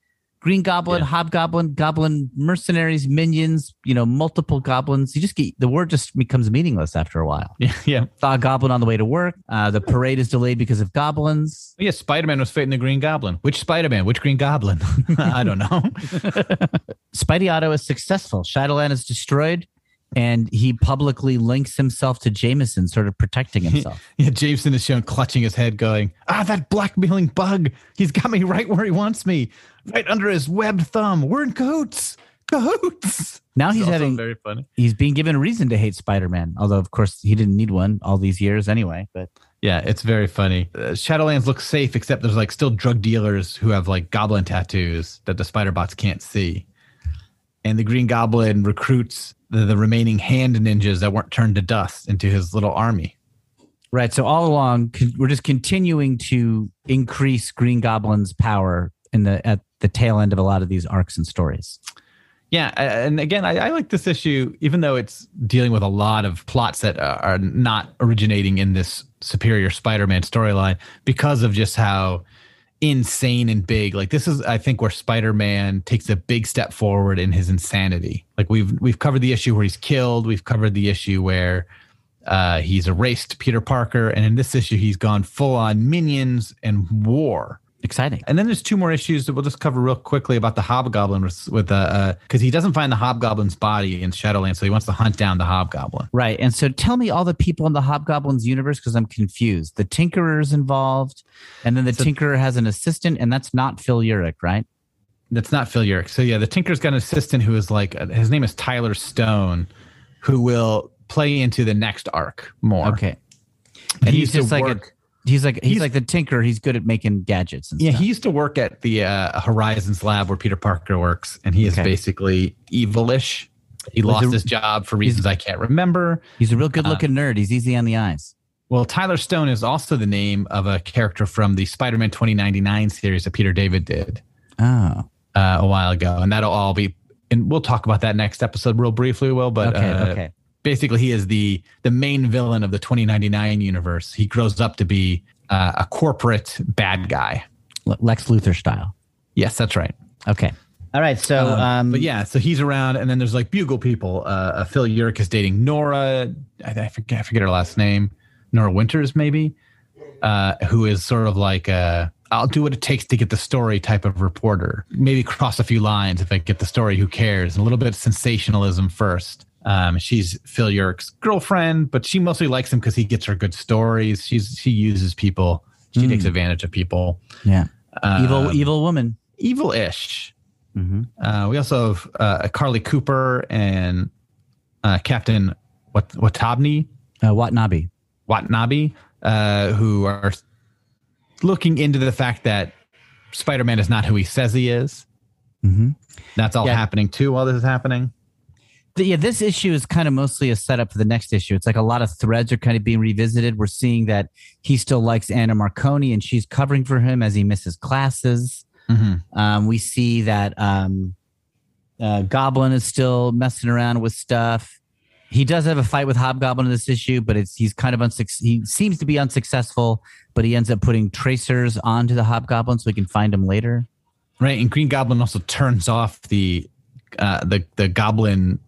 Green Goblin, Yeah. Hobgoblin, Goblin mercenaries, minions, you know, multiple goblins. You just get the word just becomes meaningless after a while. Yeah, yeah. Saw a goblin on the way to work. Uh, the parade is delayed because of goblins. Yeah, Spider Man was fighting the Green Goblin. Which Spider Man? Which Green Goblin? I don't know. Spidey Otto is successful. Shadowland is destroyed, and he publicly links himself to Jameson, sort of protecting himself. Yeah, Jameson is shown clutching his head, going, Ah, that blackmailing bug. He's got me right where he wants me, right under his webbed thumb. We're in cahoots. Cahoots. now he's having very funny. he's being given a reason to hate Spider-Man, although of course he didn't need one all these years anyway. But Yeah, it's very funny. Uh, Shadowlands looks safe, except there's like still drug dealers who have like goblin tattoos that the spider bots can't see. And the Green Goblin recruits the, the remaining hand ninjas that weren't turned to dust into his little army. right, so all along we're just continuing to increase Green Goblin's power in the at the tail end of a lot of these arcs and stories. Yeah, and again, I, I like this issue, even though it's dealing with a lot of plots that are are not originating in this Superior Spider-Man storyline, because of just how insane and big. Like this is, I think, where Spider-Man takes a big step forward in his insanity. Like we've we've covered the issue where he's killed, we've covered the issue where uh, he's erased Peter Parker, and in this issue, he's gone full on minions and war. Exciting. And then there's two more issues that we'll just cover real quickly about the Hobgoblin with, with uh, because he doesn't find the Hobgoblin's body in Shadowlands, so he wants to hunt down the Hobgoblin. Right. And so tell me all the people in the Hobgoblin's universe because I'm confused. The Tinkerer's involved, and then the So- Tinkerer has an assistant, and that's not Phil Urich, right? That's not Phil Urich. So yeah, the Tinker's got an assistant who is like uh, his name is Tyler Stone, who will play into the next arc more. Okay. and And he's just like a, work. He's like he's, he's- like the Tinker. He's good at making gadgets and yeah, stuff. he used to work at the uh, Horizons lab where Peter Parker works, and he is Okay. basically evilish. He lost it- his job for reasons I can't remember. He's a real good looking nerd. He's easy on the eyes. Well, Tyler Stone is also the name of a character from the Spider-Man 2099 series that Peter David did Oh. uh, a while ago, and that'll all be. And we'll talk about that next episode real briefly, Will. But Okay. uh, okay. Basically, he is the the main villain of the 2099 universe. He grows up to be uh, a corporate bad guy. Lex Luthor style. Yes, that's right. Okay. All right. So, Um, um, but yeah, so he's around, and then there's like bugle people. Uh, uh, Phil Urich is dating Nora. I, I forget, I forget her last name. Nora Winters, maybe, uh, who is sort of like a I'll do what it takes to get the story type of reporter. Maybe cross a few lines if I get the story. Who cares? A little bit of sensationalism first. Um, she's Phil Urich's girlfriend, but she mostly likes him because he gets her good stories. She's she uses people. She Mm. takes advantage of people. yeah. Evil, Um, evil woman. evil-ish. hmm Uh, we also have uh, Carly Cooper and uh, Captain Wat- Watabni Uh, Watanabe. Watanabe, uh, who are looking into the fact that Spider-Man is not who he says he is. hmm That's all Yeah. happening too while this is happening. The, yeah, this issue is kind of mostly a setup for the next issue. It's like a lot of threads are kind of being revisited. We're seeing that he still likes Anna Marconi and she's covering for him as he misses classes. Um, we see that um, uh, Goblin is still messing around with stuff. He does have a fight with Hobgoblin in this issue, but it's he's kind of unsuc- he seems to be unsuccessful. But he ends up putting tracers onto the Hobgoblin so we can find him later. Right, and Green Goblin also turns off the uh, the the Goblin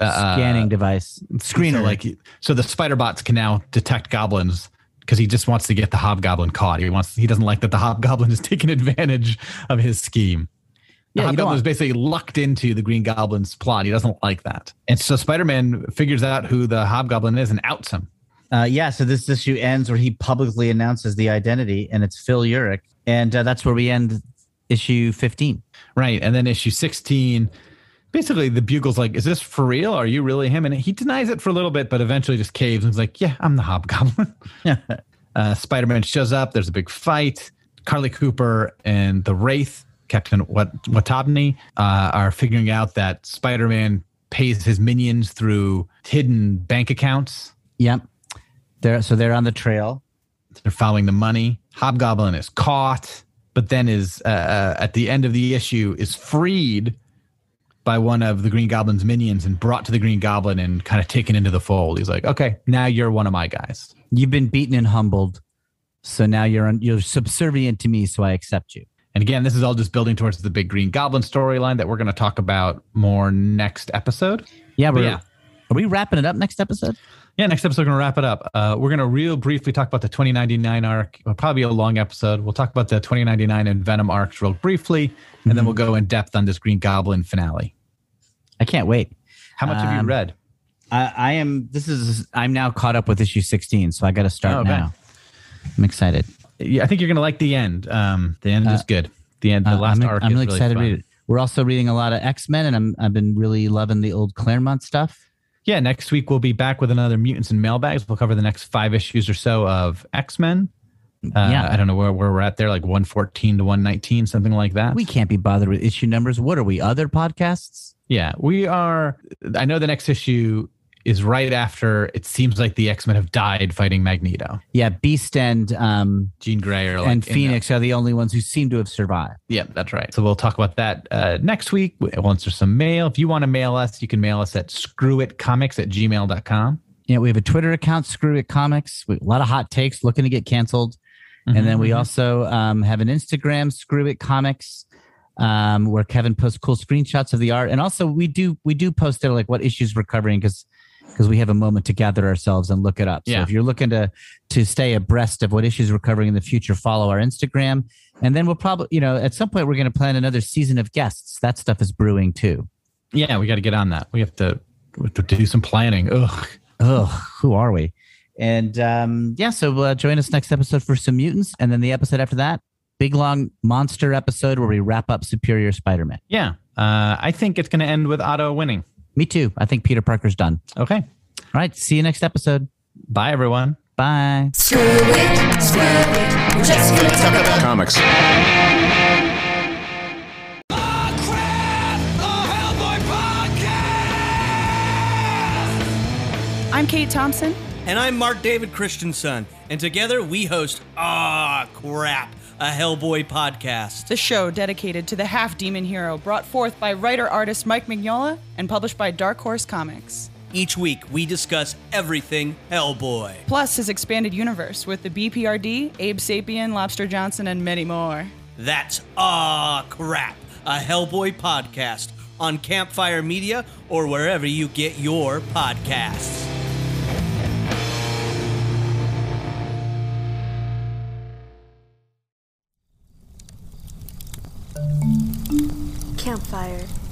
uh, Scanning device screener. So like, so the spider bots can now detect goblins because he just wants to get the hobgoblin caught. He wants, he doesn't like that the hobgoblin is taking advantage of his scheme. The Yeah, hobgoblin is basically lucked into the Green Goblin's plot. He doesn't like that, and so Spider-Man figures out who the hobgoblin is and outs him. Uh, yeah, so this issue ends where he publicly announces the identity, and it's Phil Urich, and uh, that's where we end issue fifteen. Right, and then issue sixteen. Basically, the bugle's like, "Is this for real? Are you really him?" And he denies it for a little bit, but eventually just caves and is like, "Yeah, I'm the hobgoblin." uh, Spider Man shows up. There's a big fight. Carly Cooper and the Wraith, Captain Wat- Watabni, uh, are figuring out that Spider Man pays his minions through hidden bank accounts. Yep, they're so they're on the trail. They're following the money. Hobgoblin is caught, but then is uh, uh, at the end of the issue is freed by one of the Green Goblin's minions and brought to the Green Goblin and kind of taken into the fold. He's like, "Okay, now you're one of my guys." You've been beaten and humbled, so now you're un- you're subservient to me, so I accept you. And again, this is all just building towards the big green goblin storyline that we're going to talk about more next episode. Yeah, we're, yeah. Are we wrapping it up next episode? Yeah, next episode, we're going to wrap it up. Uh, we're going to real briefly talk about the 2099 arc. It'll probably be a long episode. We'll talk about the 2099 and Venom arcs real briefly, and then we'll go in depth on this Green Goblin finale. I can't wait. How much have you Um, read? I, I am. This is. I'm now caught up with issue 16, so I got to start Oh, okay. now. I'm excited. Yeah, I think you're going to like the end. Um, the end is good. The end, the Uh, last I'm, arc I'm really really excited to read it. We're also reading a lot of X Men, and I'm I've been really loving the old Claremont stuff. Yeah, next week we'll be back with another Mutants and Mailbags. We'll cover the next five issues or so of X Men. Uh, Yeah. I don't know where, where we're at there, like 114 to 119, something like that. We can't be bothered with issue numbers. What are we? Other podcasts? yeah, we are. I know the next issue is right after it seems like the X Men have died fighting Magneto. Yeah, Beast and um Jean Grey are like and Phoenix are the only ones who seem to have survived. the- yeah, that's right. So we'll talk about that uh, next week once there's some mail. If you want to mail us, you can mail us at screwitcomics at gmail.com. Yeah, we have a Twitter account, Screw It Comics. We, a lot of hot takes looking to get canceled. And then we Mhm. also um, have an Instagram, Screw It Comics, um, where Kevin posts cool screenshots of the art. And also we do we do post there like what issues we're covering because because we have a moment to gather ourselves and look it up. So Yeah. if you're looking to to stay abreast of what issues we're covering in the future, follow our Instagram. And then we'll probably, you know, at some point we're going to plan another season of guests. That stuff is brewing too. yeah, we got to get on that. We have to, we have to do some planning. Ugh. Ugh, who are we? And um, yeah, so uh, join us next episode for some mutants, and then the episode after that, big long monster episode where we wrap up Superior Spider-Man. Yeah. Uh, I think it's going to end with Otto winning. Me too. I think Peter Parker's done. Okay. All right, see you next episode. Bye, everyone. Bye. Screw it, screw it. We're just gonna talk about Comics. I'm Kate Thompson. And I'm Mark David Christensen, and together we host Ah Crap, a Hellboy podcast. the show dedicated to the half demon hero brought forth by writer artist Mike Mignola and published by Dark Horse Comics. Each week we discuss everything Hellboy. Plus his expanded universe with the BPRD, Abe Sapien, Lobster Johnson, and many more. That's Ah Crap, a Hellboy podcast on Campfire Media or wherever you get your podcasts. Campfire.